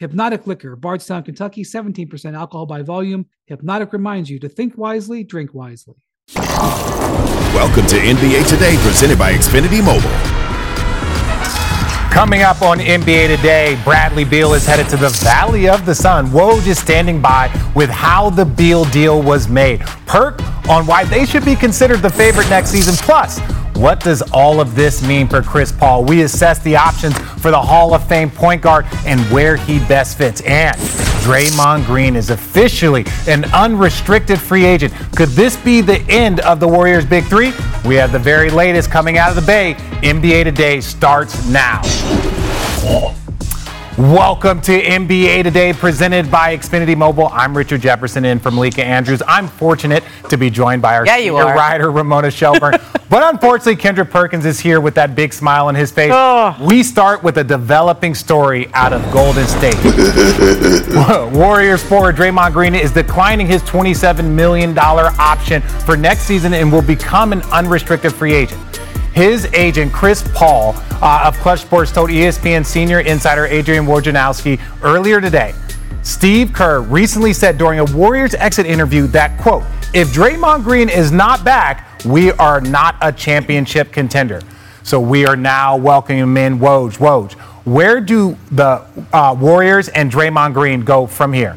Hpnotiq Liquor, Bardstown, Kentucky, 17% alcohol by volume. Hpnotiq reminds you to think wisely, drink wisely. Welcome to NBA Today, presented by Xfinity Mobile. Coming up on NBA Today, Bradley Beal is headed to the Valley of the Sun. Woj is standing by with how the Beal deal was made. Perk on why they should be considered the favorite next season. Plus, what does all of this mean for Chris Paul? We assess the options for the Hall of Fame point guard and where he best fits. And Draymond Green is officially an unrestricted free agent. Could this be the end of the Warriors' Big Three? We have the very latest coming out of the Bay. NBA Today starts now. Welcome to NBA Today, presented by Xfinity Mobile. I'm Richard Jefferson in for Malika Andrews. I'm fortunate to be joined by our yeah, senior writer, Ramona Shelburne. but unfortunately, Kendrick Perkins is here with that big smile on his face. Oh. We start with a developing story out of Golden State. Warriors forward Draymond Green is declining his $27 million option for next season and will become an unrestricted free agent. His agent, Chris Paul uh, of Clutch Sports, told ESPN senior insider Adrian Wojnarowski earlier today. Steve Kerr recently said during a Warriors exit interview that, quote, if Draymond Green is not back, we are not a championship contender. So we are now welcoming in Woj. Woj, where do the uh, Warriors and Draymond Green go from here?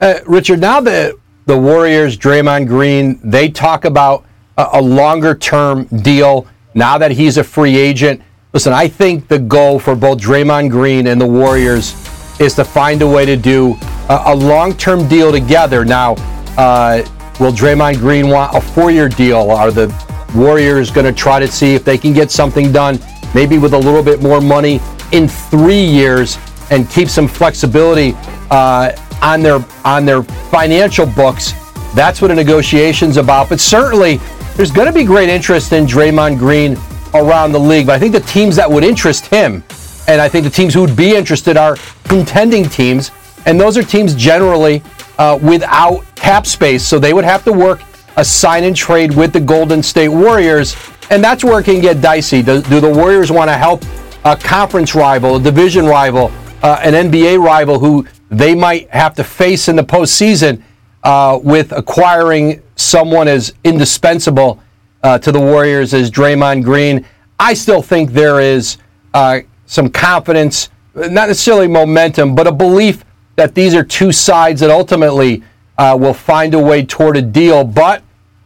Uh, Richard, now that the Warriors, Draymond Green, they talk about a, a longer term deal now that he's a free agent. Listen, I think the goal for both Draymond Green and the Warriors is to find a way to do a, a long term deal together. Now, uh, will Draymond Green want a four year deal? Are the Warriors going to try to see if they can get something done, maybe with a little bit more money in three years and keep some flexibility uh, on their on their financial books? That's what a negotiation's about. But certainly, there's going to be great interest in Draymond Green around the league, but I think the teams that would interest him, and I think the teams who would be interested are contending teams, and those are teams generally uh, without cap space, so they would have to work a sign and trade with the Golden State Warriors, and that's where it can get dicey. Do, do the Warriors want to help a conference rival, a division rival, uh, an NBA rival who they might have to face in the postseason? Uh, with acquiring someone as indispensable uh, to the Warriors as Draymond Green. I still think there is uh, some confidence, not necessarily momentum, but a belief that these are two sides that ultimately uh, will find a way toward a deal. But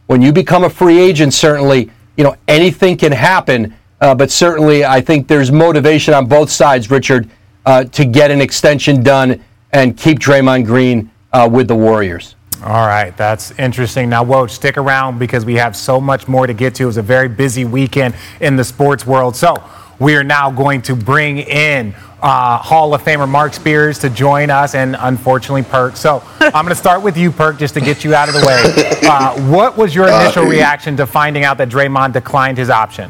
when you become a free agent, certainly, you know, anything can happen. Uh, but certainly, I think there's motivation on both sides, Richard, uh, to get an extension done and keep Draymond Green with the Warriors. All right, that's interesting. Now, Woj, stick around because we have so much more to get to. It was a very busy weekend in the sports world. So, we are now going to bring in uh, Hall of Famer Mark Spears to join us, and unfortunately, Perk. So, I'm going to start with you, Perk, just to get you out of the way. Uh, what was your initial uh, reaction to finding out that Draymond declined his option?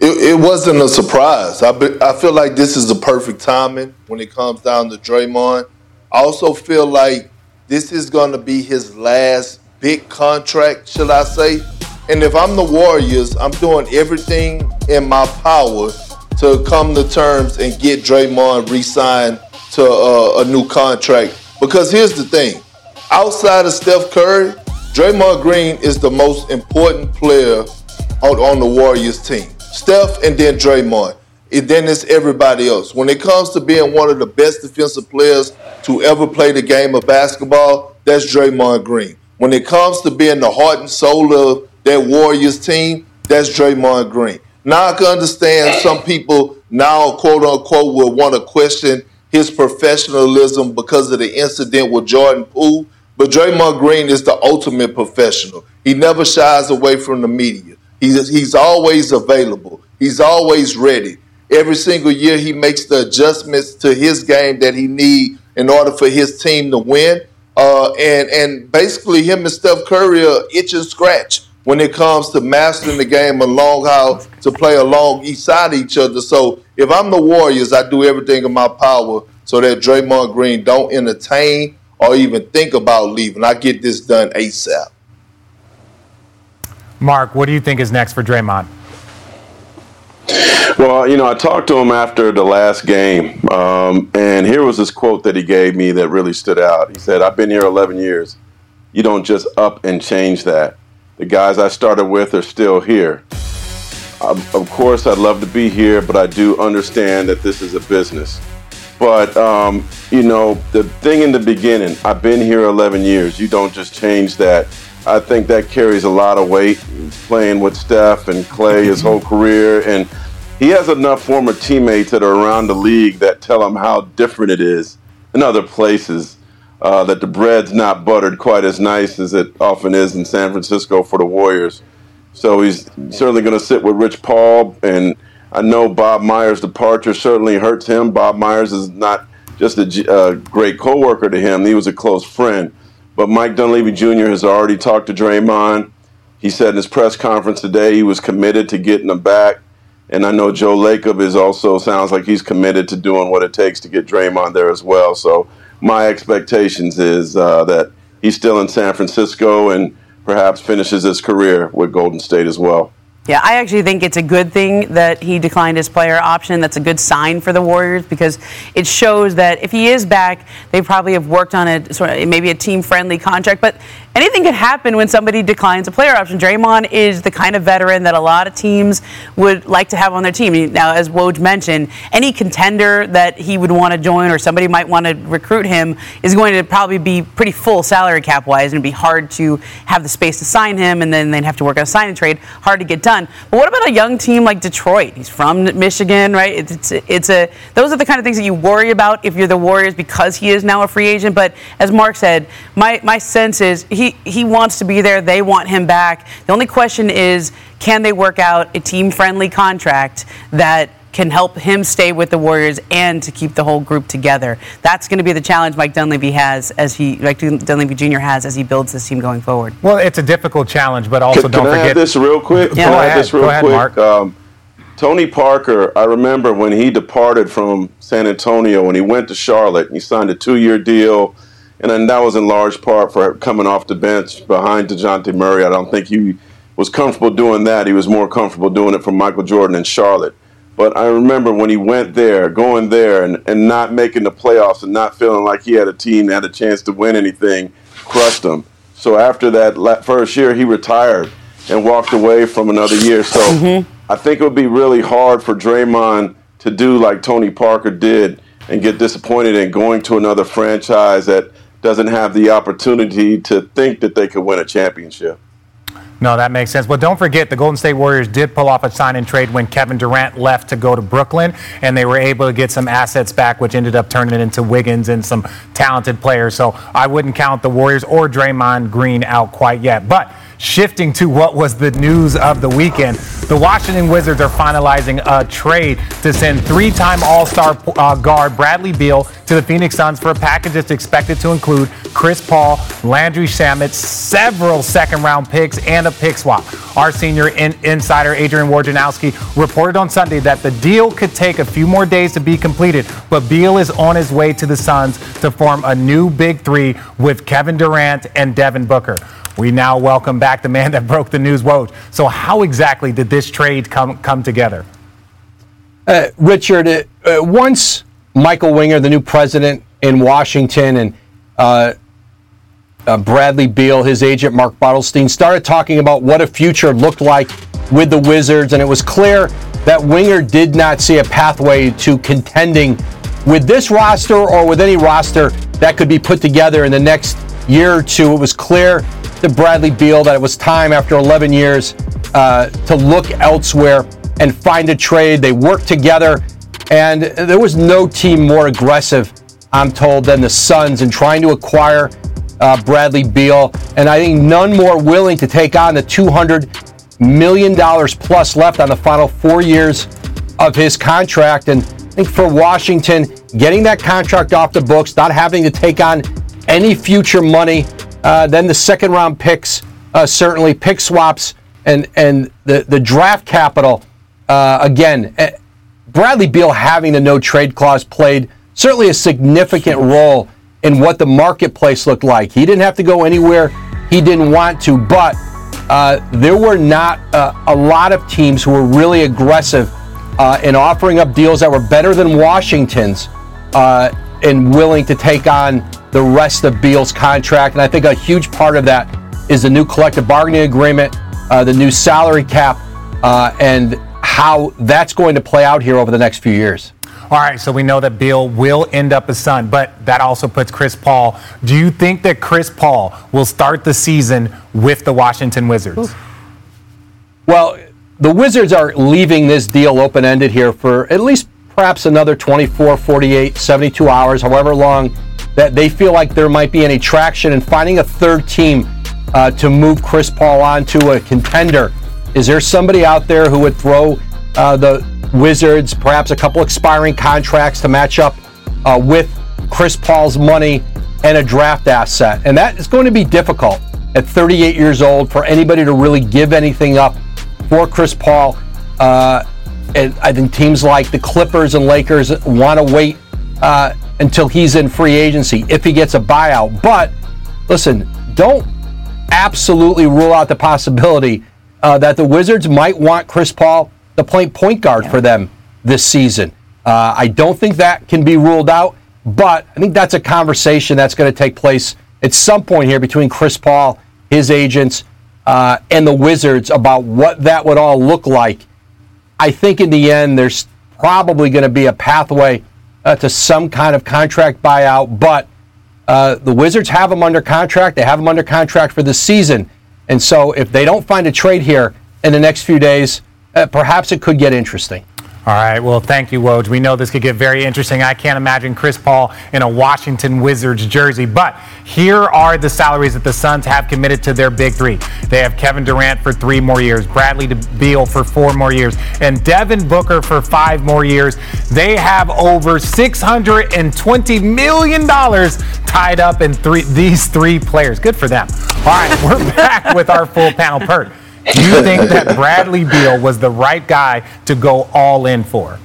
It, it wasn't a surprise. I, be, I feel like this is the perfect timing when it comes down to Draymond. I also feel like this is going to be his last big contract, should I say. And if I'm the Warriors, I'm doing everything in my power to come to terms and get Draymond re-signed to a, a new contract. Because here's the thing: outside of Steph Curry, Draymond Green is the most important player on, on the Warriors team. Steph and then Draymond then it's everybody else. When it comes to being one of the best defensive players to ever play the game of basketball, that's Draymond Green. When it comes to being the heart and soul of that Warriors team, that's Draymond Green. Now I can understand some people now, quote unquote, will want to question his professionalism because of the incident with Jordan Poole. But Draymond Green is the ultimate professional. He never shies away from the media. He's, he's always available. He's always ready. Every single year, he makes the adjustments to his game that he need in order for his team to win. Uh, and and basically, him and Steph Curry are itch and scratch when it comes to mastering the game along how to play along each side each other. So if I'm the Warriors, I do everything in my power so that Draymond Green don't entertain or even think about leaving. I get this done ASAP. Mark, what do you think is next for Draymond? Well, you know, I talked to him after the last game, um, and here was this quote that he gave me that really stood out. He said, I've been here 11 years. You don't just up and change that. The guys I started with are still here. Um, of course, I'd love to be here, but I do understand that this is a business. But, um, you know, the thing in the beginning, I've been here 11 years. You don't just change that I think that carries a lot of weight. playing with Steph and Clay his whole career, and he has enough former teammates that are around the league that tell him how different it is in other places. Uh, that the bread's not buttered quite as nice as it often is in San Francisco for the Warriors. So he's certainly going to sit with Rich Paul, and I know Bob Myers' departure certainly hurts him. Bob Myers is not just a uh, great coworker to him; he was a close friend. But Mike Dunleavy Jr. has already talked to Draymond. He said in his press conference today he was committed to getting him back. And I know Joe Lacob is also sounds like he's committed to doing what it takes to get Draymond there as well. So my expectations is uh, that he's still in San Francisco and perhaps finishes his career with Golden State as well. Yeah, I actually think it's a good thing that he declined his player option. That's a good sign for the Warriors because it shows that if he is back, they probably have worked on a sort of maybe a team friendly contract. But anything could happen when somebody declines a player option. Draymond is the kind of veteran that a lot of teams would like to have on their team. Now, as Woj mentioned, any contender that he would want to join or somebody might want to recruit him is going to probably be pretty full salary cap wise, and it'd be hard to have the space to sign him, and then they'd have to work on a signing trade. Hard to get done. But what about a young team like Detroit? He's from Michigan, right? It's, it's, it's a those are the kind of things that you worry about if you're the Warriors because he is now a free agent. But as Mark said, my my sense is he he wants to be there. They want him back. The only question is, can they work out a team-friendly contract that can help him stay with the Warriors and to keep the whole group together. That's going to be the challenge Mike Dunleavy has as he, Mike Dunleavy Jr. has as he builds this team going forward. Well, it's a difficult challenge, but also can, don't can forget. I this real quick? Yeah. Can Go I ahead. this real Go ahead, quick? Mark. Um, Tony Parker, I remember when he departed from San Antonio when he went to Charlotte and he signed a two-year deal and then that was in large part for coming off the bench behind DeJounte Murray. I don't think he was comfortable doing that. He was more comfortable doing it for Michael Jordan in Charlotte. But I remember when he went there, going there and, and not making the playoffs and not feeling like he had a team that had a chance to win anything, crushed him. So after that first year, he retired and walked away from another year. So mm-hmm. I think it would be really hard for Draymond to do like Tony Parker did and get disappointed in going to another franchise that – doesn't have the opportunity to think that they could win a championship. No, that makes sense. But don't forget, the Golden State Warriors did pull off a sign and trade when Kevin Durant left to go to Brooklyn, and they were able to get some assets back, which ended up turning into Wiggins and some talented players. So I wouldn't count the Warriors or Draymond Green out quite yet. But Shifting to what was the news of the weekend, the Washington Wizards are finalizing a trade to send three time All Star uh, guard Bradley Beal to the Phoenix Suns for a package that's expected to include Chris Paul, Landry Shamet, several second round picks, and a pick swap. Our senior in- insider, Adrian Wojnarowski, reported on Sunday that the deal could take a few more days to be completed, but Beal is on his way to the Suns to form a new big three with Kevin Durant and Devin Booker. We now welcome back the man that broke the news, Woj. So, how exactly did this trade come come together? Uh, Richard, uh, uh, once Michael Winger, the new president in Washington, and uh, uh, Bradley Beal, his agent Mark Bartelstein, started talking about what a future looked like with the Wizards, and it was clear that Winger did not see a pathway to contending with this roster or with any roster that could be put together in the next year or two. It was clear to Bradley Beal that it was time after 11 years uh, to look elsewhere and find a trade. They worked together, and there was no team more aggressive, I'm told, than the Suns in trying to acquire uh, Bradley Beal. And I think none more willing to take on the $200 million plus left on the final four years of his contract. And I think for Washington, getting that contract off the books, not having to take on any future money. Uh, then the second round picks, uh, certainly pick swaps, and and the the draft capital. Uh, again, eh, Bradley Beal having the no trade clause played certainly a significant role in what the marketplace looked like. He didn't have to go anywhere he didn't want to, but uh, there were not uh, a lot of teams who were really aggressive uh, in offering up deals that were better than Washington's uh, and willing to take on the rest of Beal's contract. And I think a huge part of that is the new collective bargaining agreement, uh, the new salary cap, uh, and how that's going to play out here over the next few years. All right, so we know that Beal will end up a Sun, but that also puts Chris Paul. Do you think that Chris Paul will start the season with the Washington Wizards? Well, the Wizards are leaving this deal open ended here for at least perhaps another 24, 48, 72 hours, however long that they feel like there might be any traction in finding a third team uh, to move Chris Paul onto a contender. Is there somebody out there who would throw uh, the Wizards, perhaps a couple expiring contracts to match up uh, with Chris Paul's money and a draft asset. And that is going to be difficult at 38 years old for anybody to really give anything up for Chris Paul. I think teams like the Clippers and Lakers want to wait uh, until he's in free agency if he gets a buyout. But listen, don't absolutely rule out the possibility uh, that the Wizards might want Chris Paul the point point guard yeah. for them this season. Uh, I don't think that can be ruled out, but I think that's a conversation that's going to take place at some point here between Chris Paul, his agents, uh, and the Wizards about what that would all look like. I think in the end, there's probably going to be a pathway uh, to some kind of contract buyout, but uh, the Wizards have him under contract. They have him under contract for the season. And so if they don't find a trade here in the next few days, uh, perhaps it could get interesting. All right. Well, thank you, Woj. We know this could get very interesting. I can't imagine Chris Paul in a Washington Wizards jersey. But here are the salaries that the Suns have committed to their big three. They have Kevin Durant for three more years, Bradley Beal for four more years, and Devin Booker for five more years. They have over $620 million tied up in three, these three players. Good for them. All right. We're back with our full panel perk. Do you think that Bradley Beal was the right guy to go all in for?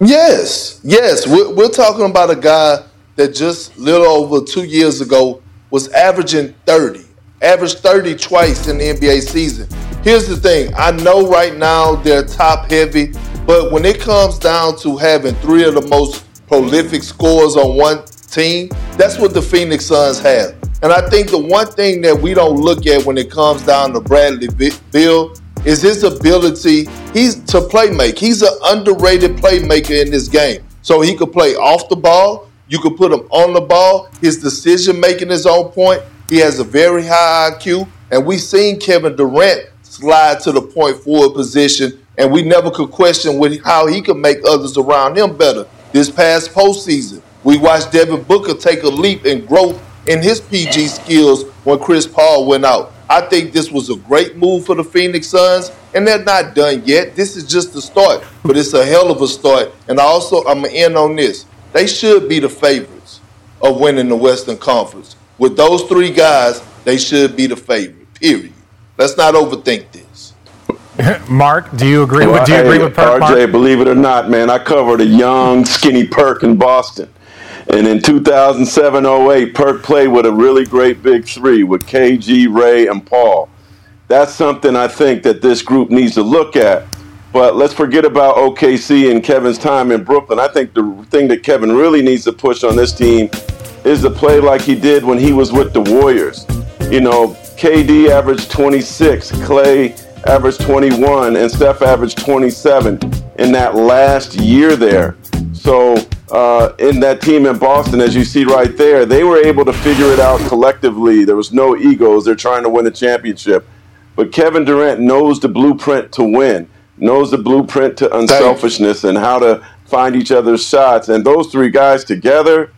Yes, yes. We're, we're talking about a guy that just little over two years ago was averaging 30, averaged 30 twice in the NBA season. Here's the thing I know right now they're top heavy, but when it comes down to having three of the most prolific scorers on one team, that's what the Phoenix Suns have. And I think the one thing that we don't look at when it comes down to Bradley Beal is his ability. He's to play make. He's an underrated playmaker in this game. So he could play off the ball. You could put him on the ball. His decision making is on point. He has a very high IQ. And we've seen Kevin Durant slide to the point forward position, and we never could question with how he could make others around him better. This past postseason, we watched Devin Booker take a leap in growth in his PG skills when Chris Paul went out. I think this was a great move for the Phoenix Suns, and they're not done yet. This is just the start, but it's a hell of a start. And also, I'm going to end on this. They should be the favorites of winning the Western Conference. With those three guys, they should be the favorite, period. Let's not overthink this. Mark, do you agree? With, do you hey, agree with Perk? RJ, Mark? believe it or not, man, I covered a young, skinny Perk in Boston. And in 2007 08, Perk played with a really great big three with KG, Ray, and Paul. That's something I think that this group needs to look at. But let's forget about OKC and Kevin's time in Brooklyn. I think the thing that Kevin really needs to push on this team is to play like he did when he was with the Warriors. You know, KD averaged 26, Clay averaged 21, and Steph averaged 27 in that last year there. So uh, in that team in Boston, as you see right there, they were able to figure it out collectively. There was no egos. They're trying to win a championship. But Kevin Durant knows the blueprint to win, knows the blueprint to unselfishness and how to find each other's shots. And those three guys together,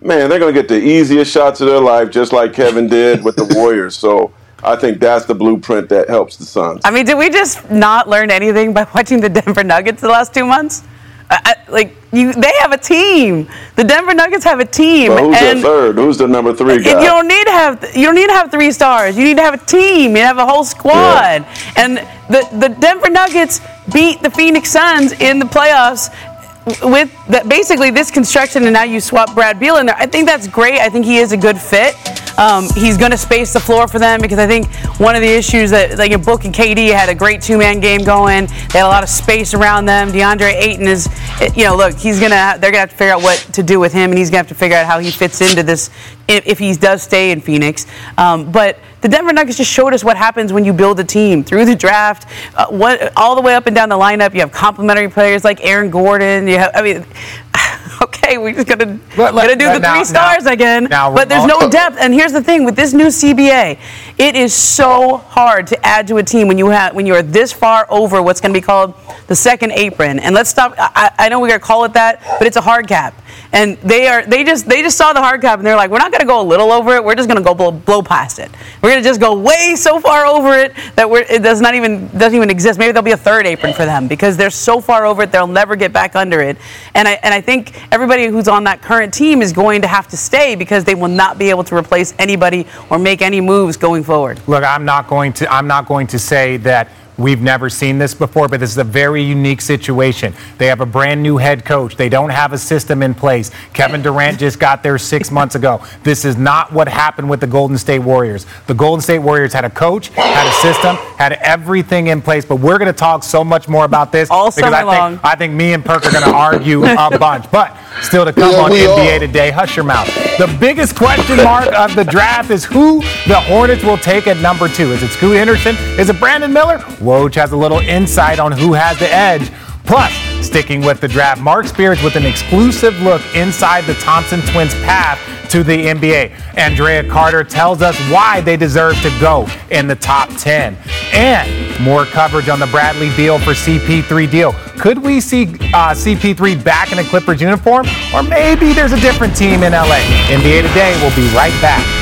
man, they're going to get the easiest shots of their life, just like Kevin did with the Warriors. So I think that's the blueprint that helps the Suns. I mean, did we just not learn anything by watching the Denver Nuggets the last two months? I, I, like you, they have a team. The Denver Nuggets have a team. But who's and the third? Who's the number three guy? You don't need to have you don't need to have three stars. You need to have a team. You have a whole squad. Yeah. And the the Denver Nuggets beat the Phoenix Suns in the playoffs with that basically this construction and now you swap Brad Beal in there. I think that's great. I think he is a good fit. Um, he's going to space the floor for them because I think one of the issues that like Book and KD had a great two-man game going. They had a lot of space around them. DeAndre Ayton is, you know, look, he's gonna they're gonna have to figure out what to do with him, and he's gonna have to figure out how he fits into this if, if he does stay in Phoenix. Um, but the Denver Nuggets just showed us what happens when you build a team through the draft, uh, what, all the way up and down the lineup. You have complementary players like Aaron Gordon. You have, I mean, okay, we're just gonna, let, gonna do the now, three stars now, again. Now but there's no depth. And here's the thing with this new CBA, it is so hard to add to a team when you have when you're this far over what's going to be called the second apron. And let's stop. I, I know we're gonna call it that, but it's a hard cap and they are they just they just saw the hard cap and they're like we're not going to go a little over it we're just going to go blow, blow past it we're going to just go way so far over it that we're, it does not even doesn't even exist maybe there'll be a third apron for them because they're so far over it they'll never get back under it and I and I think everybody who's on that current team is going to have to stay because they will not be able to replace anybody or make any moves going forward? Look I'm not going to I'm not going to say that We've never seen this before, but this is a very unique situation. They have a brand new head coach. They don't have a system in place. Kevin Durant just got there six months ago. This is not what happened with the Golden State Warriors. The Golden State Warriors had a coach, had a system, had everything in place. But we're going to talk so much more about this All because I think, long. I think me and Perk are going to argue a bunch. But still to come yeah, on NBA are. Today, hush your mouth. The biggest question mark of the draft is who the Hornets will take at number two. Is it Scoot Henderson? Is it Brandon Miller? Woj has a little insight on who has the edge. Plus, sticking with the draft, Mark Spears with an exclusive look inside the Thompson twins' path to the NBA. Andrea Carter tells us why they deserve to go in the top 10. And more coverage on the Bradley Beal for CP3 deal. Could we see uh, CP3 back in a Clippers uniform? Or maybe there's a different team in LA. NBA Today will be right back.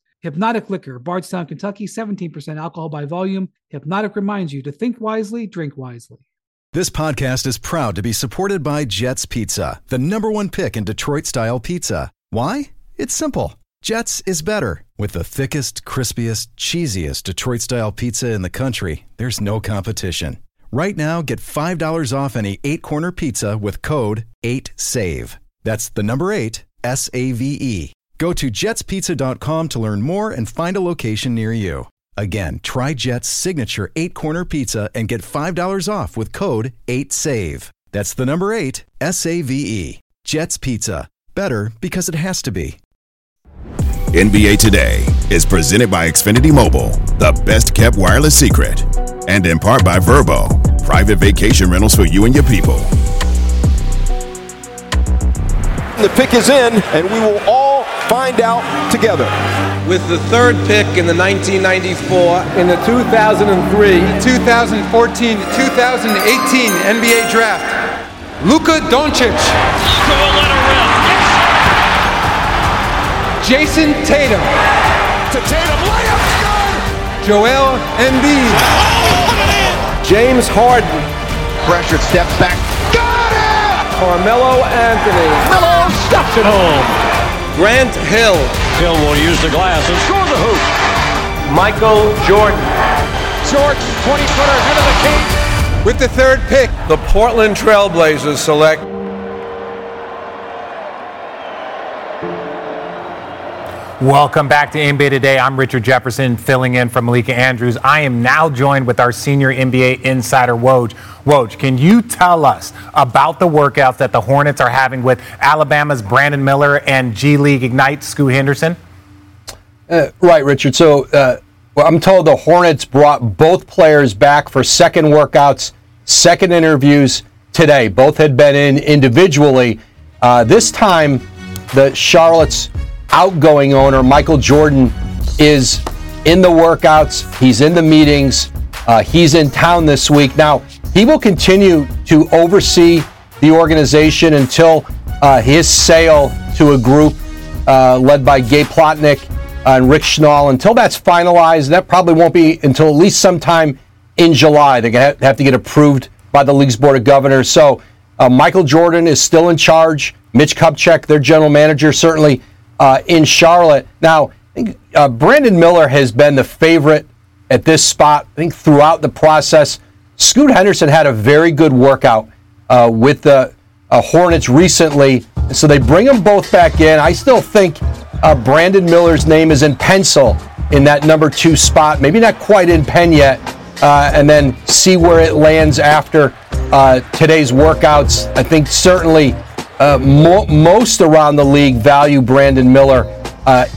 Hpnotiq Liquor, Bardstown, Kentucky, 17% alcohol by volume. Hpnotiq reminds you to think wisely, drink wisely. This podcast is proud to be supported by Jets Pizza, the number one pick in Detroit style pizza. Why? It's simple. Jets is better. With the thickest, crispiest, cheesiest Detroit style pizza in the country, there's no competition. Right now, get $5 off any eight corner pizza with code 8SAVE. That's the number eight, S A V E. Go to jetspizza.com to learn more and find a location near you. Again, try Jet's signature eight corner pizza and get $5 off with code 8SAVE. That's the number eight, S A V E. Jet's Pizza. Better because it has to be. NBA Today is presented by Xfinity Mobile, the best kept wireless secret, and in part by Vrbo, private vacation rentals for you and your people. The pick is in, and we will all find out together. With the third pick in the 1994, in the 2003, 2014, 2018 NBA Draft, Luka Doncic. Jayson Tatum. To Tatum, layup, good. Joel Embiid. Oh, James Harden. Pressure, steps back. Got it! Carmelo Anthony. Melo stuffs it home. Grant Hill. Hill will use the glass and score the hoop. Michael Jordan. Jordan, 20-footer, head of the key. With the third pick, the Portland Trailblazers select Welcome back to NBA Today. I'm Richard Jefferson, filling in for Malika Andrews. I am now joined with our senior NBA insider, Woj. Woj, can you tell us about the workouts that the Hornets are having with Alabama's Brandon Miller and G League Ignite Scoot Henderson? Uh, right, Richard. So uh, well, I'm told the Hornets brought both players back for second workouts, second interviews. today. Both had been in individually. Uh, this time, the Charlotte's outgoing owner, Michael Jordan, is in the workouts. He's in the meetings. Uh, he's in town this week. Now, he will continue to oversee the organization until uh, his sale to a group uh, led by Gabe Plotkin and Rick Schnall. Until that's finalized, that probably won't be until at least sometime in July. They're going to have to get approved by the league's board of governors. So uh, Michael Jordan is still in charge. Mitch Kupchak, their general manager, certainly uh, in Charlotte. Now, uh, Brandon Miller has been the favorite at this spot, I think, throughout the process. Scoot Henderson had a very good workout uh, with the uh, Hornets recently, so they bring them both back in. I still think uh, Brandon Miller's name is in pencil in that number two spot, maybe not quite in pen yet, uh, and then see where it lands after today's workouts. I think certainly uh, mo- most around the league value Brandon Miller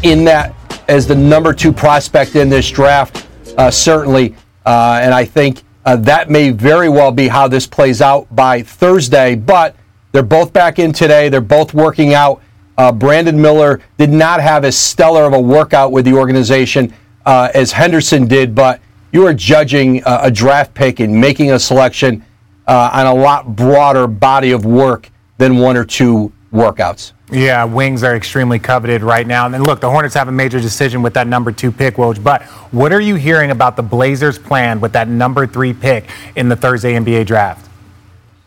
in that as the number two prospect in this draft, certainly, and I think. Uh, that may very well be how this plays out by Thursday, but they're both back in today. They're both working out. Uh, Brandon Miller did not have as stellar of a workout with the organization uh, as Henderson did, but you are judging uh, a draft pick and making a selection uh, on a lot broader body of work than one or two workouts. Yeah, wings are extremely coveted right now. And look, the Hornets have a major decision with that number two pick, Woj. But what are you hearing about the Blazers' plan with that number three pick in the Thursday NBA draft?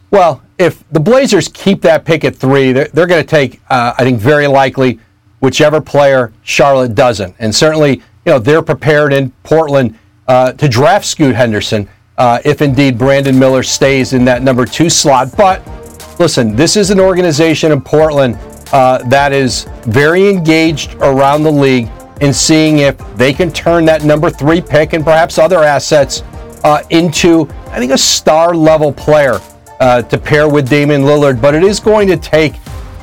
Well, if the Blazers keep that pick at three, they're, they're going to take, uh, I think, very likely whichever player Charlotte doesn't. And certainly, you know, they're prepared in Portland uh, to draft Scoot Henderson uh, if indeed Brandon Miller stays in that number two slot. But listen, this is an organization in Portland uh, that is very engaged around the league in seeing if they can turn that number three pick and perhaps other assets uh, into, I think, a star level player uh, to pair with Damian Lillard. But it is going to take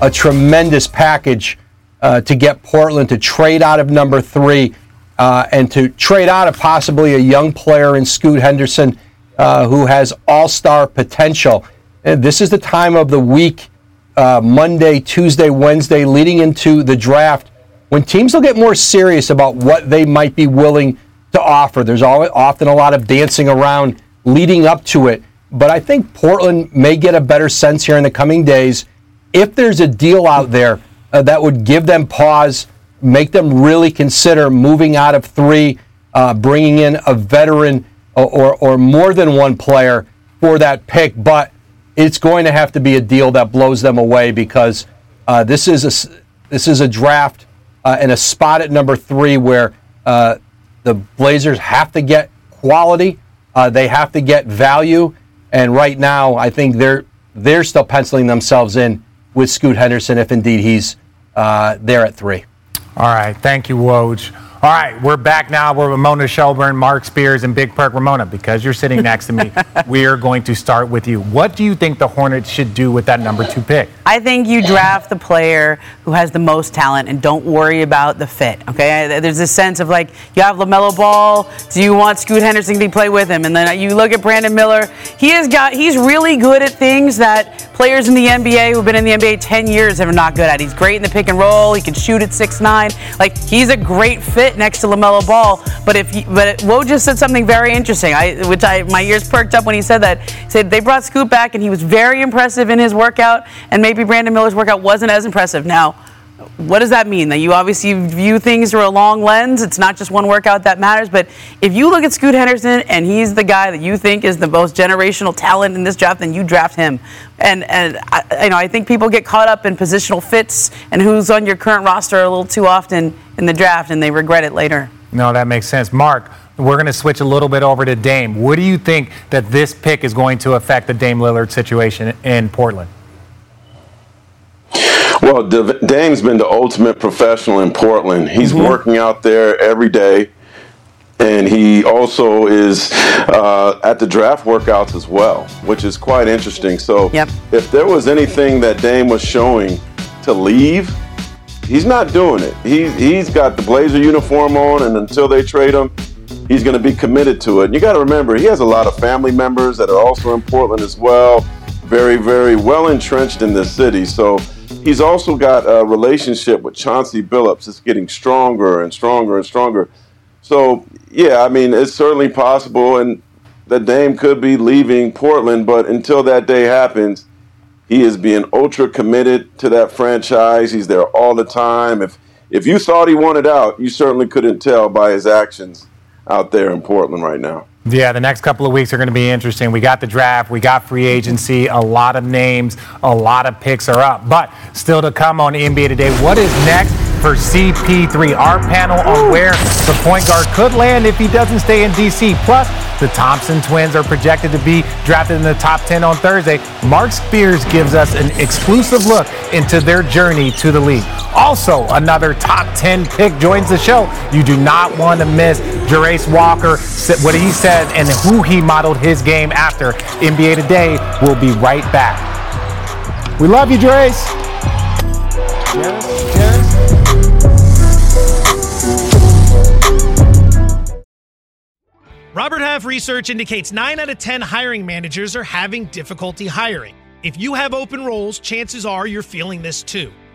a tremendous package uh, to get Portland to trade out of number three uh, and to trade out of possibly a young player in Scoot Henderson uh, who has all star potential. This is the time of the week uh, Monday, Tuesday, Wednesday, leading into the draft, when teams will get more serious about what they might be willing to offer. There's often a lot of dancing around leading up to it. But I think Portland may get a better sense here in the coming days if there's a deal out there uh, that would give them pause, make them really consider moving out of three, uh, bringing in a veteran or, or, or more than one player for that pick. But it's going to have to be a deal that blows them away because uh, this is a this is a draft uh, and a spot at number three where uh, the Blazers have to get quality, uh, they have to get value, and right now I think they're they're still penciling themselves in with Scoot Henderson if indeed he's uh, there at three. All right, thank you, Woj. All right, we're back now. We're Ramona Shelburne, Mark Spears, and Big Perk Ramona. Because you're sitting next to me, we are going to start with you. What do you think the Hornets should do with that number two pick? I think you draft the player who has the most talent and don't worry about the fit. Okay, there's this sense of like you have LaMelo Ball. Do you want Scoot Henderson to play with him? And then you look at Brandon Miller. He has got. He's really good at things that players in the NBA who've been in the NBA 10 years are not good at. He's great in the pick and roll. He can shoot at six nine. Like he's a great fit next to LaMelo Ball. But if you, but Woj just said something very interesting, I, which I my ears perked up when he said that. He said they brought Scoot back and he was very impressive in his workout, and maybe Brandon Miller's workout wasn't as impressive. Now what does that mean? That you obviously view things through a long lens. It's not just one workout that matters. But if you look at Scoot Henderson and he's the guy that you think is the most generational talent in this draft, then you draft him. And and I, you know I think people get caught up in positional fits and who's on your current roster a little too often in the draft, and they regret it later. No, that makes sense, Mark. We're going to switch a little bit over to Dame. What do you think that this pick is going to affect the Dame Lillard situation in Portland? Well, Dame's been the ultimate professional in Portland. He's mm-hmm. working out there every day, and he also is uh, at the draft workouts as well, which is quite interesting. So, yep. if there was anything that Dame was showing to leave, he's not doing it. He, he's got the Blazer uniform on, and until they trade him, he's going to be committed to it. And you got to remember, he has a lot of family members that are also in Portland as well. very, very well entrenched in this city. So he's also got a relationship with Chauncey Billups. It's getting stronger and stronger and stronger. So yeah, I mean, it's certainly possible, and that Dame could be leaving Portland. But until that day happens, he is being ultra committed to that franchise. He's there all the time. If if you thought he wanted out, you certainly couldn't tell by his actions out there in Portland right now. Yeah, the next couple of weeks are going to be interesting. We got the draft, we got free agency, a lot of names, a lot of picks are up. But still to come on NBA Today, what is next for CP3? Our panel on where the point guard could land if he doesn't stay in DC. Plus, the Thompson twins are projected to be drafted in the top 10 on Thursday. Mark Spears gives us an exclusive look into their journey to the league. Also, another top 10 pick joins the show. You do not want to miss Jarace Walker, what he said, and who he modeled his game after. NBA Today will be right back. We love you, Jarace. Yes, yes. Robert Half research indicates 9 out of 10 hiring managers are having difficulty hiring. If you have open roles, chances are you're feeling this too.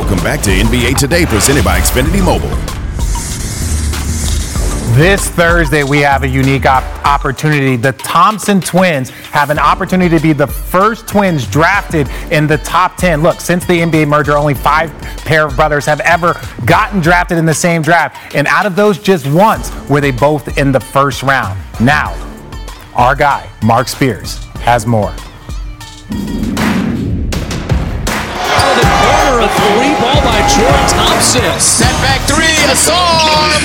Welcome back to NBA Today, presented by Xfinity Mobile. This Thursday, we have a unique op- opportunity. The Thompson twins have an opportunity to be the first twins drafted in the top 10. Look, since the NBA merger, only five pair of brothers have ever gotten drafted in the same draft. And out of those, just once were they both in the first round. Now, our guy, Mark Spears, has more. Oh, corner, a three ball by Troy Thompson. Step back three, Ausar.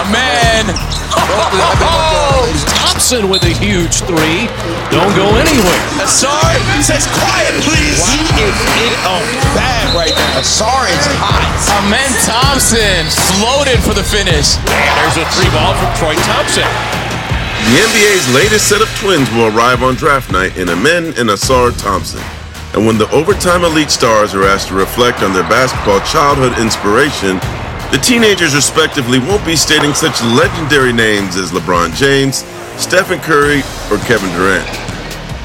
A man. Oh, Thompson with a huge three. Don't go anywhere. Ausar says, quiet, please. He is in a bag right now. Ausar is hot. Amen Thompson floated for the finish. And there's a three ball from Troy Thompson. The NBA's latest set of twins will arrive on draft night in Amen and Ausar Thompson. And when the overtime elite stars are asked to reflect on their basketball childhood inspiration, the teenagers respectively won't be stating such legendary names as LeBron James, Stephen Curry, or Kevin Durant.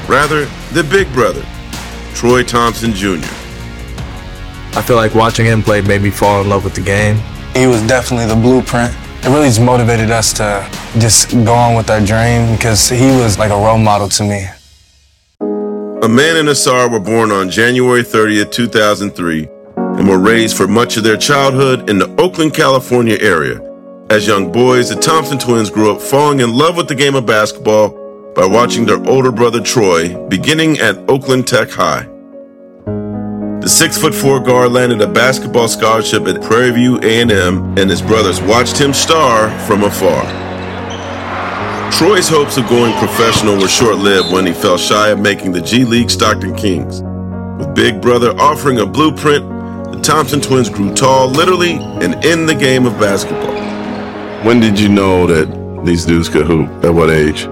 Rather, the big brother, Troy Thompson Jr. I feel like watching him play made me fall in love with the game. He was definitely the blueprint. It really just motivated us to just go on with our dream because he was like a role model to me. Amen and Ausar were born on January 30th, 2003, and were raised for much of their childhood in the Oakland, California area. As young boys, the Thompson twins grew up falling in love with the game of basketball by watching their older brother Troy, beginning at Oakland Tech High. The six foot four guard landed a basketball scholarship at Prairie View A&M, and his brothers watched him star from afar. Troy's hopes of going professional were short lived when he fell shy of making the G League Stockton Kings. With Big Brother offering a blueprint, the Thompson twins grew tall, literally, and in the game of basketball. When did you know that these dudes could hoop? At what age?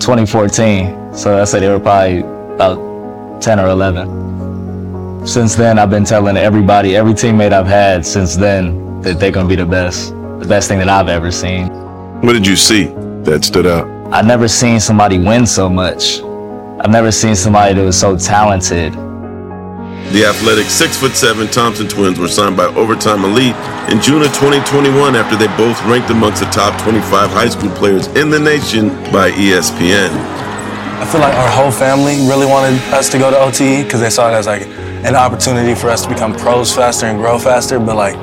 2014. So I say they were probably about 10 or 11. Since then, I've been telling everybody, every teammate I've had since then, that they're going to be the best, the best thing that I've ever seen. What did you see that stood out? I've never seen somebody win so much. I've never seen somebody that was so talented. The athletic six foot seven Thompson twins were signed by Overtime Elite in June of 2021 after they both ranked amongst the top 25 high school players in the nation by ESPN. I feel like our whole family really wanted us to go to OTE because they saw it as like an opportunity for us to become pros faster and grow faster. But like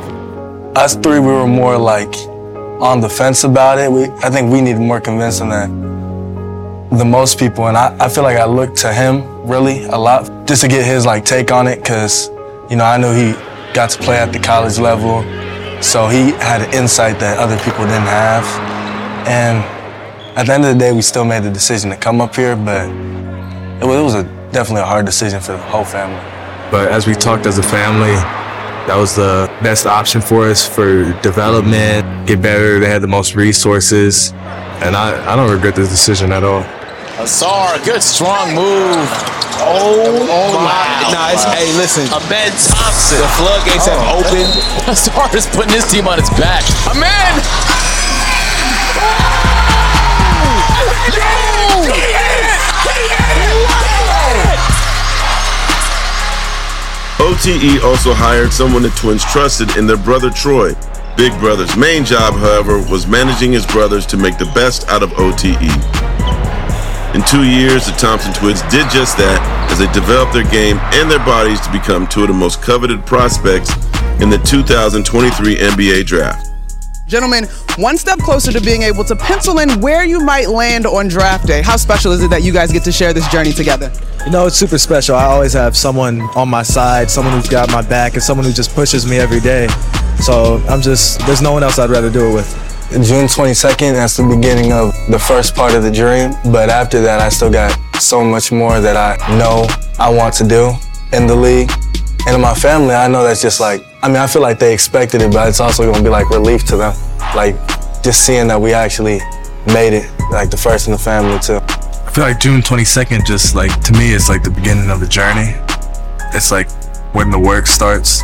us three, we were more like on the fence about it. We, I think we need more convincing than the most people, and I, I feel like I looked to him really a lot just to get his like take on it because you know I knew he got to play at the college level, so he had an insight that other people didn't have, and at the end of the day, we still made the decision to come up here, but it was, it was a, definitely a hard decision for the whole family. But as we talked as a family, that was the best option for us for development, get better. They had the most resources, and I, I don't regret this decision at all. Ausar, good strong move. Oh, oh my. Nah, it's, hey, listen. Amen Thompson. The floodgates have Oh. opened. Ausar is putting his team on its back. Amen! OTE also hired someone the twins trusted in their brother Troy. Big Brother's main job, however, was managing his brothers to make the best out of OTE. In two years, the Thompson twins did just that as they developed their game and their bodies to become two of the most coveted prospects in the 2023 NBA draft. Gentlemen, one step closer to being able to pencil in where you might land on draft day. How special is it that you guys get to share this journey together? You know, it's super special. I always have someone on my side, someone who's got my back, and someone who just pushes me every day. So I'm just, there's no one else I'd rather do it with. June 22nd, that's the beginning of the first part of the dream. But after that, I still got so much more that I know I want to do in the league. And in my family, I know that's just like, I mean, I feel like they expected it, but it's also gonna be like relief to them. Like, just seeing that we actually made it, like the first in the family, too. I feel like June 22nd, just like to me, it's like the beginning of the journey. It's like when the work starts,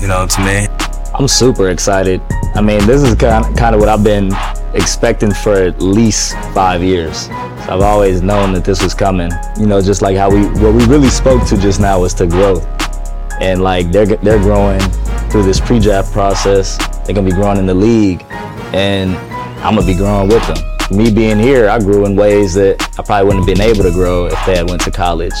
you know, to me. I'm super excited. I mean, this is kind of, kind of what I've been expecting for at least five years. So I've always known that this was coming. You know, just like how we what we really spoke to just now was to growth, and like they're they're growing through this pre-draft process. They're gonna be growing in the league, and I'm gonna be growing with them. Me being here, I grew in ways that I probably wouldn't have been able to grow if they had went to college.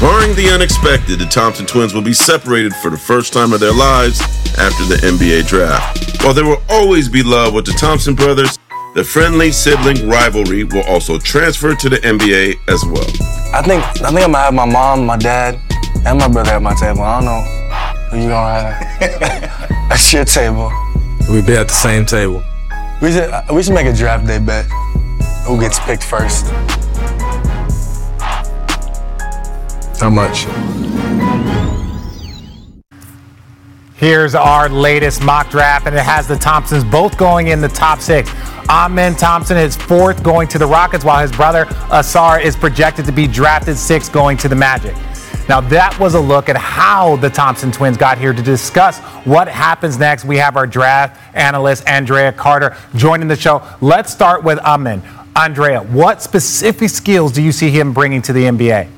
Barring the unexpected, the Thompson twins will be separated for the first time of their lives after the NBA draft. While there will always be love with the Thompson brothers, the friendly sibling rivalry will also transfer to the NBA as well. I think I think I'm gonna have my mom, my dad, and my brother at my table. I don't know who you gonna have. That's your table. We'd be at the same table. We should uh, we should make a draft day bet. Who gets picked first? How much? Here's our latest mock draft, and it has the Thompsons both going in the top six. Amen Thompson is fourth going to the Rockets, while his brother Asar is projected to be drafted sixth going to the Magic. Now, that was a look at how the Thompson twins got here to discuss what happens next. We have our draft analyst, Andrea Carter, joining the show. Let's start with Amen. Andrea, what specific skills do you see him bringing to the NBA?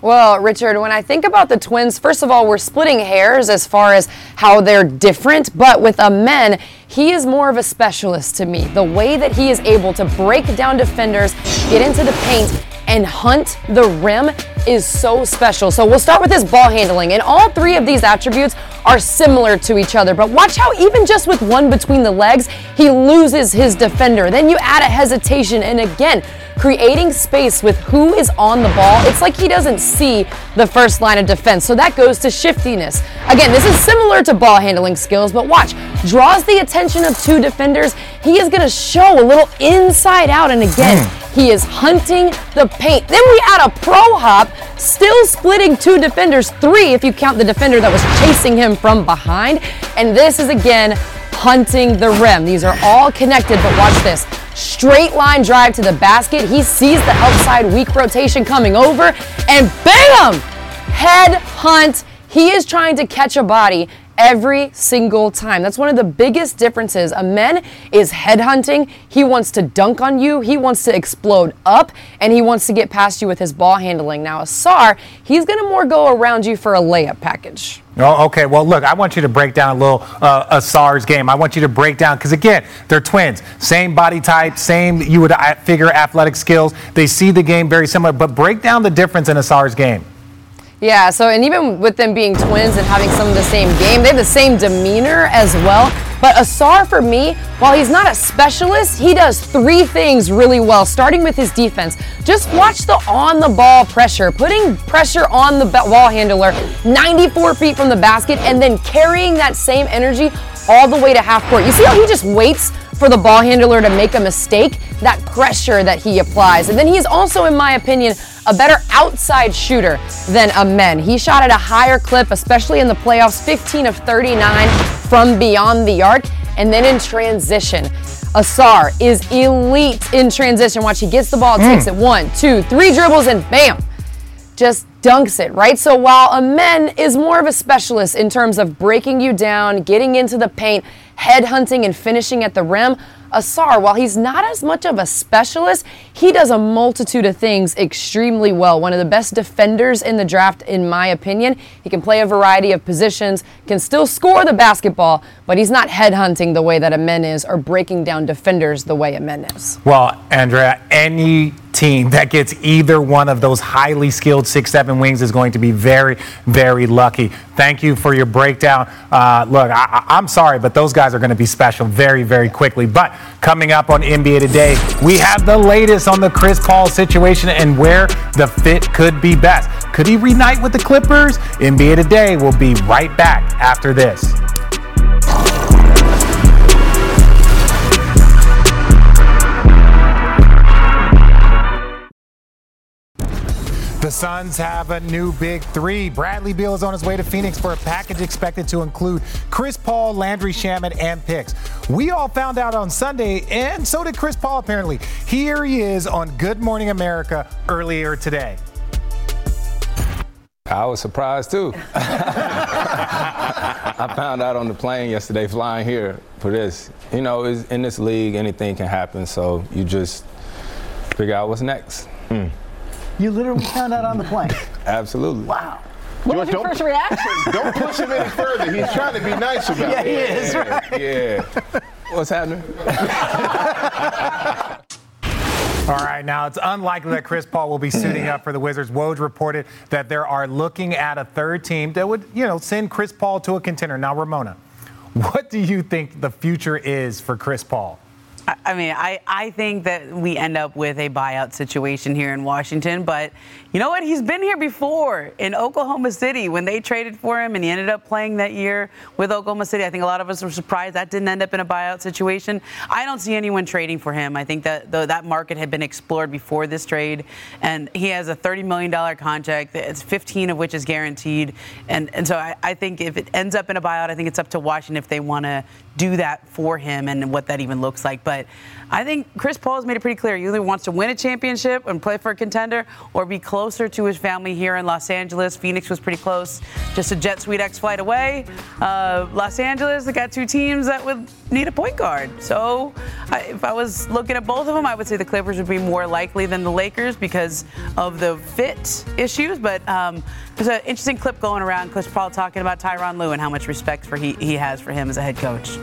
Well, Richard, when I think about the twins, first of all, we're splitting hairs as far as how they're different, but with Amen, he is more of a specialist to me. The way that he is able to break down defenders, get into the paint, and hunt the rim is so special. So we'll start with his ball handling, and all three of these attributes are similar to each other. But watch how even just with one between the legs, he loses his defender. Then you add a hesitation, and again, creating space with who is on the ball. It's like he doesn't see the first line of defense. So that goes to shiftiness. Again, this is similar to ball handling skills, but watch, draws the attention of two defenders. He is going to show a little inside out, and again, mm. he is hunting the paint. Then we add a pro hop, still splitting two defenders, three if you count the defender that was chasing him from behind. And this is again hunting the rim. These are all connected, but watch this. Straight line drive to the basket. He sees the outside weak rotation coming over, and bam! Head hunt. He is trying to catch a body every single time. That's one of the biggest differences. Amen is headhunting. He wants to dunk on you, he wants to explode up, and he wants to get past you with his ball handling. Now, Ausar, he's going to more go around you for a layup package. Oh, okay. Well, look, I want you to break down a little uh, SAR's game. I want you to break down because again, they're twins, same body type, same you would uh, figure athletic skills. They see the game very similar, but break down the difference in Ausar's game. Yeah, so and even with them being twins and having some of the same game, they have the same demeanor as well. But Ausar, for me, while he's not a specialist, he does three things really well, starting with his defense. Just watch the on the ball pressure, putting pressure on the ball handler 94 feet from the basket, and then carrying that same energy all the way to half court. You see how he just waits for the ball handler to make a mistake? That pressure that he applies. And then he's also, in my opinion, a better outside shooter than Amen. He shot at a higher clip, especially in the playoffs, 15 of 39 from beyond the arc. And then in transition, Ausar is elite in transition. Watch, he gets the ball, takes mm. it one, two, three dribbles, and bam, just dunks it, right? So while Amen is more of a specialist in terms of breaking you down, getting into the paint, head hunting, and finishing at the rim, Ausar, while he's not as much of a specialist, he does a multitude of things extremely well. One of the best defenders in the draft, in my opinion. He can play a variety of positions, can still score the basketball, but he's not headhunting the way that Amen is or breaking down defenders the way Amen is. Well, Andrea, any team that gets either one of those highly skilled six seven wings is going to be very very lucky. Thank you for your breakdown. Uh, look I, am sorry but those guys are going to be special very very quickly. But coming up on nba today we have the latest on the chris paul situation and where the fit could be best. Could he reunite with the clippers? Nba today will be right back after this The Suns have a new big three. Bradley Beal is on his way to Phoenix for a package expected to include Chris Paul, Landry Shamet, and picks. We all found out on Sunday, and so did Chris Paul apparently. Here he is on Good Morning America earlier today. I was surprised too. I found out on the plane yesterday flying here for this. You know, in this league, anything can happen, so you just figure out what's next. Mm. You literally found out on the plane. Absolutely. Wow. What was your first reaction? Don't push him any further. He's trying to be nice about yeah, it. Yeah, he is. Right? Yeah. What's happening? All right, now it's unlikely that Chris Paul will be suiting up for the Wizards. Woj reported that there are looking at a third team that would, you know, send Chris Paul to a contender. Now, Ramona, what do you think the future is for Chris Paul? I mean, I, I think that we end up with a buyout situation here in Washington, but you know what? He's been here before in Oklahoma City when they traded for him and he ended up playing that year with Oklahoma City. I think a lot of us were surprised that didn't end up in a buyout situation. I don't see anyone trading for him. I think that that market had been explored before this trade, and he has a $30 million contract. It's 15 of which is guaranteed. And, and so I, I think if it ends up in a buyout, I think it's up to Washington if they want to do that for him and what that even looks like. But I think Chris Paul has made it pretty clear. He either wants to win a championship and play for a contender or be closer to his family here in Los Angeles. Phoenix was pretty close, just a JetSuiteX flight away. Uh, Los Angeles, they got two teams that would need a point guard. So I, if I was looking at both of them, I would say the Clippers would be more likely than the Lakers because of the fit issues. But um, there's an interesting clip going around. Chris Paul talking about Tyronn Lue and how much respect for he, he has for him as a head coach.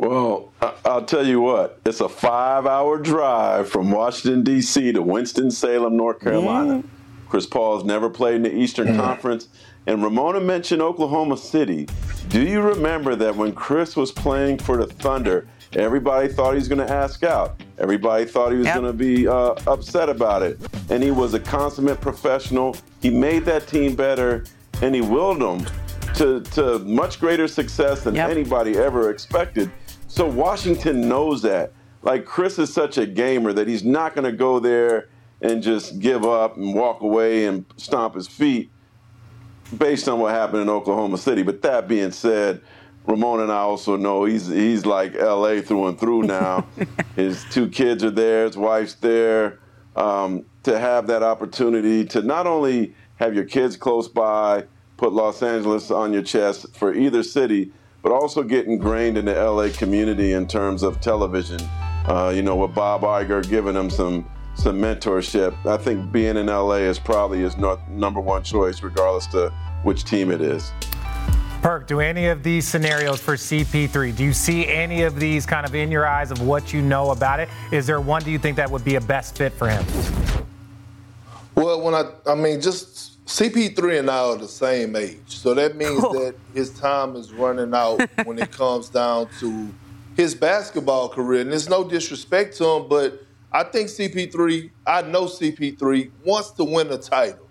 Well, I'll tell you what, it's a five hour drive from Washington, D.C. to Winston-Salem, North Carolina. Mm-hmm. Chris Paul's never played in the Eastern mm-hmm. Conference. And Ramona mentioned Oklahoma City. Do you remember that when Chris was playing for the Thunder, everybody thought he was going to ask out? Everybody thought he was yep. going to be uh, upset about it. And he was a consummate professional. He made that team better, and he willed them to, to much greater success than yep. anybody ever expected. So Washington knows that. Like Chris is such a gamer that he's not going to go there and just give up and walk away and stomp his feet based on what happened in Oklahoma City. But that being said, Ramon and I also know he's he's like LA through and through now. his two kids are there, his wife's there. Um, to have that opportunity to not only have your kids close by, put Los Angeles on your chest for either city, but also get ingrained in the LA community in terms of television. Uh, you know, with Bob Iger giving him some some mentorship. I think being in LA is probably his no, number one choice, regardless to which team it is. Perk, do any of these scenarios for CP3, do you see any of these kind of in your eyes of what you know about it? Is there one do you think that would be a best fit for him? Well, when I, I mean, just CP3 and I are the same age. So that means oh. that his time is running out when it comes down to his basketball career. And there's no disrespect to him, but I think CP3, I know CP3 wants to win a title.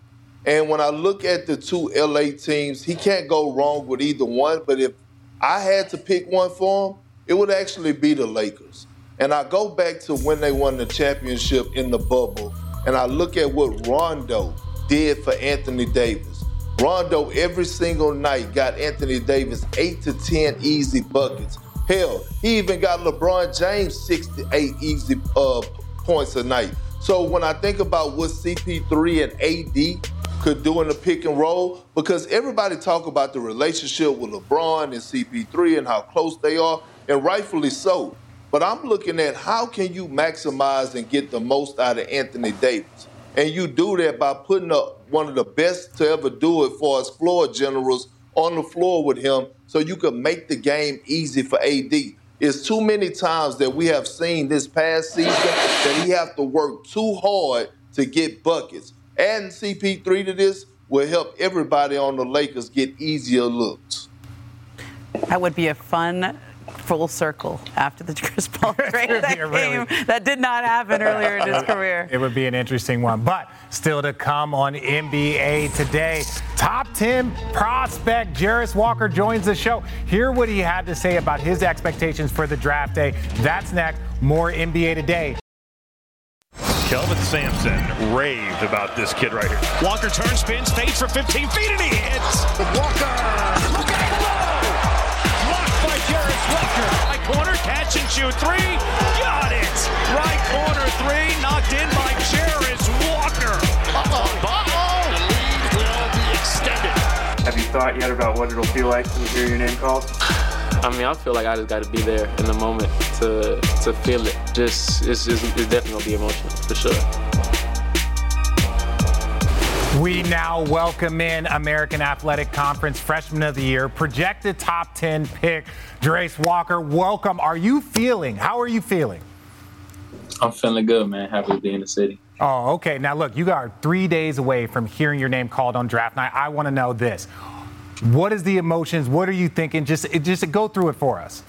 And when I look at the two LA teams, he can't go wrong with either one. But if I had to pick one for him, it would actually be the Lakers. And I go back to when they won the championship in the bubble, and I look at what Rondo did for Anthony Davis. Rondo every single night got Anthony Davis eight to ten easy buckets. Hell, he even got LeBron James six to eight easy uh, points a night. So when I think about what CP3 and AD could do in the pick and roll, because everybody talk about the relationship with LeBron and CP3 and how close they are, and rightfully so. But I'm looking at how can you maximize and get the most out of Anthony Davis? And you do that by putting up one of the best to ever do it for us floor generals on the floor with him so you can make the game easy for AD. It's too many times that we have seen this past season that he have to work too hard to get buckets. Adding CP3 to this will help everybody on the Lakers get easier looks. That would be a fun full circle after the Chris Paul trade that came. really- That did not happen earlier in his career. It would be an interesting one. But still to come on NBA today. Top 10 prospect Jarace Walker joins the show. Hear what he had to say about his expectations for the draft day. That's next. More NBA today. Kelvin Sampson raved about this kid right here. Walker turns, spins, fades for 15 feet, and he hits. Walker. By Walker. Right corner, catch and shoot three. Got it. Right corner three, knocked in by Jarace Walker. Uh-oh. Uh-oh. The lead will be extended. Have you thought yet about what it'll feel like when you hear your name called? I mean, I feel like I just got to be there in the moment to to feel it. Just it's, it's, it's definitely gonna be emotional for sure. We now welcome in American Athletic Conference Freshman of the Year, projected top 10 pick, Jarace Walker. Welcome. Are you feeling? How are you feeling? I'm feeling good, man. Happy to be in the city. Oh, okay. Now, look, you are three days away from hearing your name called on draft night. I want to know this. What is the emotions? What are you thinking? Just, just go through it for us.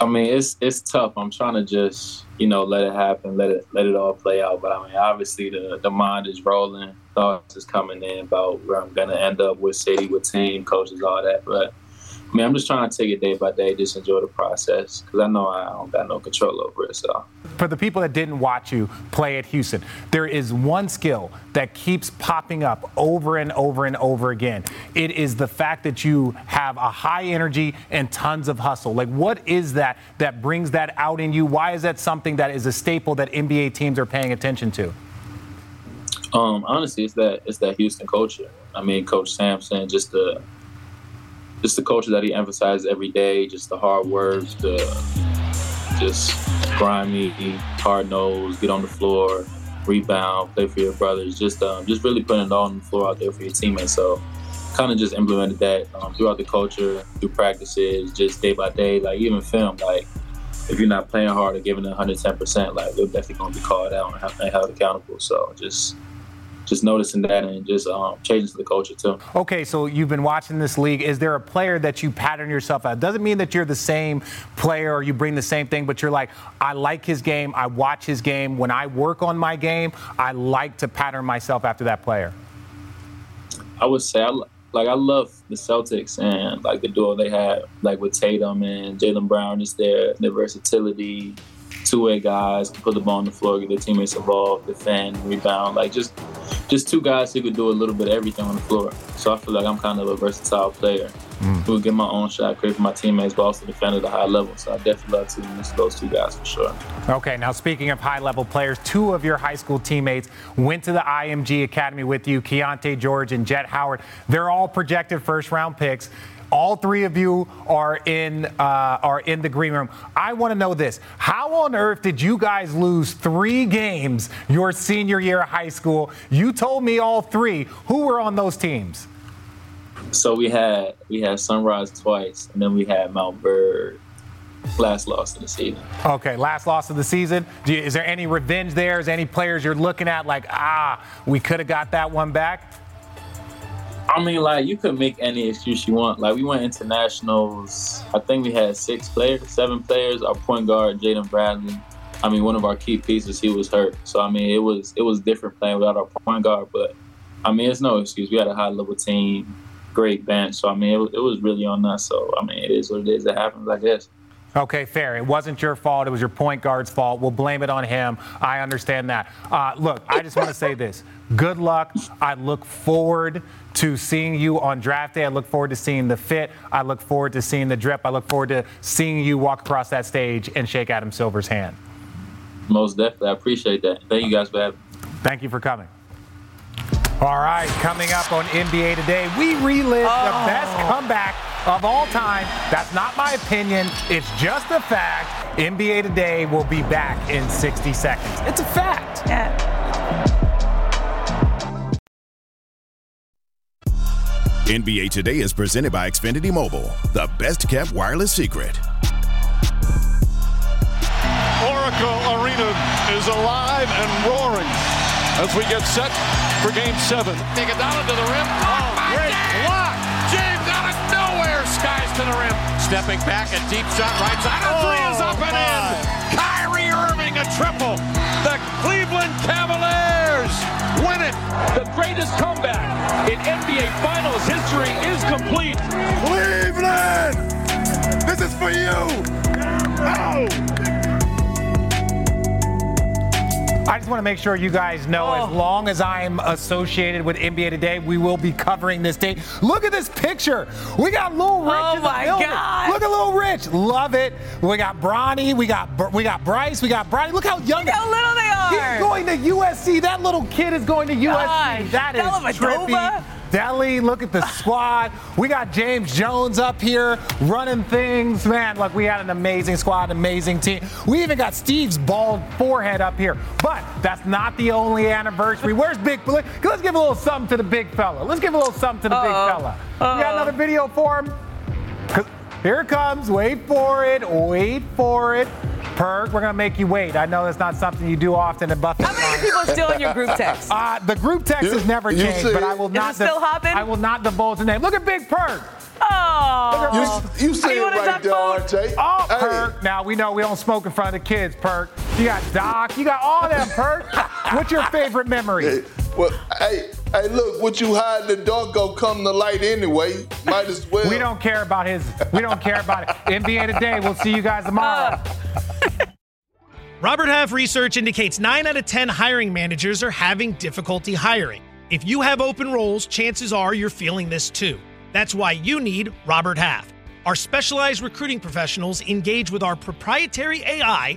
I mean, it's it's tough. I'm trying to just you know let it happen, let it let it all play out. But I mean, obviously the the mind is rolling, thoughts is coming in about where I'm gonna end up with city, with team, coaches, all that. But I mean, I'm just trying to take it day by day, just enjoy the process because I know I don't got no control over it. So. For the people that didn't watch you play at Houston, there is one skill that keeps popping up over and over and over again. It is the fact that you have a high energy and tons of hustle. Like, what is that that brings that out in you? Why is that something that is a staple that NBA teams are paying attention to? Um, honestly, it's that it's that Houston culture. I mean, Coach Sampson, just the just the culture that he emphasizes every day, just the hard words, the just grimy, hard nose, get on the floor, rebound, play for your brothers, just um, just really putting it all on the floor out there for your teammates. So kind of just implemented that um, throughout the culture, through practices, just day by day, like even film, like if you're not playing hard or giving it 110%, like they're definitely going to be called out and held accountable. So just just noticing that and just um, changing to the culture too. Okay, so you've been watching this league. Is there a player that you pattern yourself at? Doesn't mean that you're the same player or you bring the same thing, but you're like, I like his game. I watch his game. When I work on my game, I like to pattern myself after that player. I would say I like I love the Celtics and like the duo they have, like with Tatum and Jaylen Brown is their their versatility, two way guys can put the ball on the floor, get their teammates involved, defend, rebound, like just just two guys who could do a little bit of everything on the floor. So I feel like I'm kind of a versatile player Mm. who will get my own shot, create for my teammates, but also defend at a high level. So I definitely love to miss those two guys for sure. Okay, now speaking of high level players, two of your high school teammates went to the IMG Academy with you, Keyonte George and Jett Howard. They're all projected first round picks. All three of you are in uh, are in the green room. I want to know this: How on earth did you guys lose three games your senior year of high school? You told me all three. Who were on those teams? So we had we had Sunrise twice, and then we had Montverde last loss of the season. Okay, last loss of the season. Do you, is there any revenge there? Is there any players you're looking at like, ah, we could have got that one back? I mean, like you could make any excuse you want. Like we went internationals. I think we had six players, seven players. Our point guard, Jaden Bradley. I mean, one of our key pieces, he was hurt. So I mean, it was it was different playing without our point guard. But I mean, it's no excuse. We had a high level team, great bench. So I mean, it, it was really on us. So I mean, it is what it is. It happens, I guess. Okay, fair. It wasn't your fault. It was your point guard's fault. We'll blame it on him. I understand that. Uh, look, I just want to say this. Good luck. I look forward to seeing you on draft day. I look forward to seeing the fit. I look forward to seeing the drip. I look forward to seeing you walk across that stage and shake Adam Silver's hand. Most definitely, I appreciate that. Thank you guys for having. me. Thank you for coming. All right, coming up on NBA Today, we relive the best comeback of all time. That's not my opinion, it's just a fact. NBA Today will be back in 60 seconds. It's a fact. NBA Today is presented by Xfinity Mobile, the best kept wireless secret. Oracle Arena is alive and roaring as we get set for game seven. Iguodala to the rim. Oh, to the rim. Stepping back, a deep shot right side. A three is up and in. Oh, Kyrie Irving a triple. The Cleveland Cavaliers win it. The greatest comeback in NBA Finals history is complete. Cleveland! This is for you! Oh! I just want to make sure you guys know as oh. long as I'm associated with NBA Today, we will be covering this date. Look at this picture. We got Lil Rich Oh in the my building. God. Look at Lil Rich. Love it. We got Bronny. We got we got Bryce. We got Bronny. Look how young. Look how little they are. He's going to USC. That little kid is going to USC. Gosh, that is trippy. Deli, look at the squad. We got James Jones up here running things. Man, look, we had an amazing squad, amazing team. We even got Steve's bald forehead up here. But that's not the only anniversary. Where's Big Let's give a little something to the big fella. Let's give a little something to the big Uh-oh. fella. You got Uh-oh. another video for him? 'Cause Here it comes. Wait for it. Wait for it. Perk, we're gonna make you wait. I know that's not something you do often in Buffett. How many people are still in your group text? Uh, the group text has never you changed, see- but I will Is not. it still hopping? I will not divulge the name. Look at Big Perk. Oh. You, you see you it wanna right there, talk RJ. Oh, Hey. Perk. Now we know we don't smoke in front of the kids, Perk. You got Doc. You got all them, Perk. What's your favorite memory? Hey, well, hey, hey, look, what you hide in the dark go come to light anyway. Might as well. We don't care about his. We don't care about it. NBA today. We'll see you guys tomorrow. Robert Half research indicates 9 out of 10 hiring managers are having difficulty hiring. If you have open roles, chances are you're feeling this too. That's why you need Robert Half. Our specialized recruiting professionals engage with our proprietary AI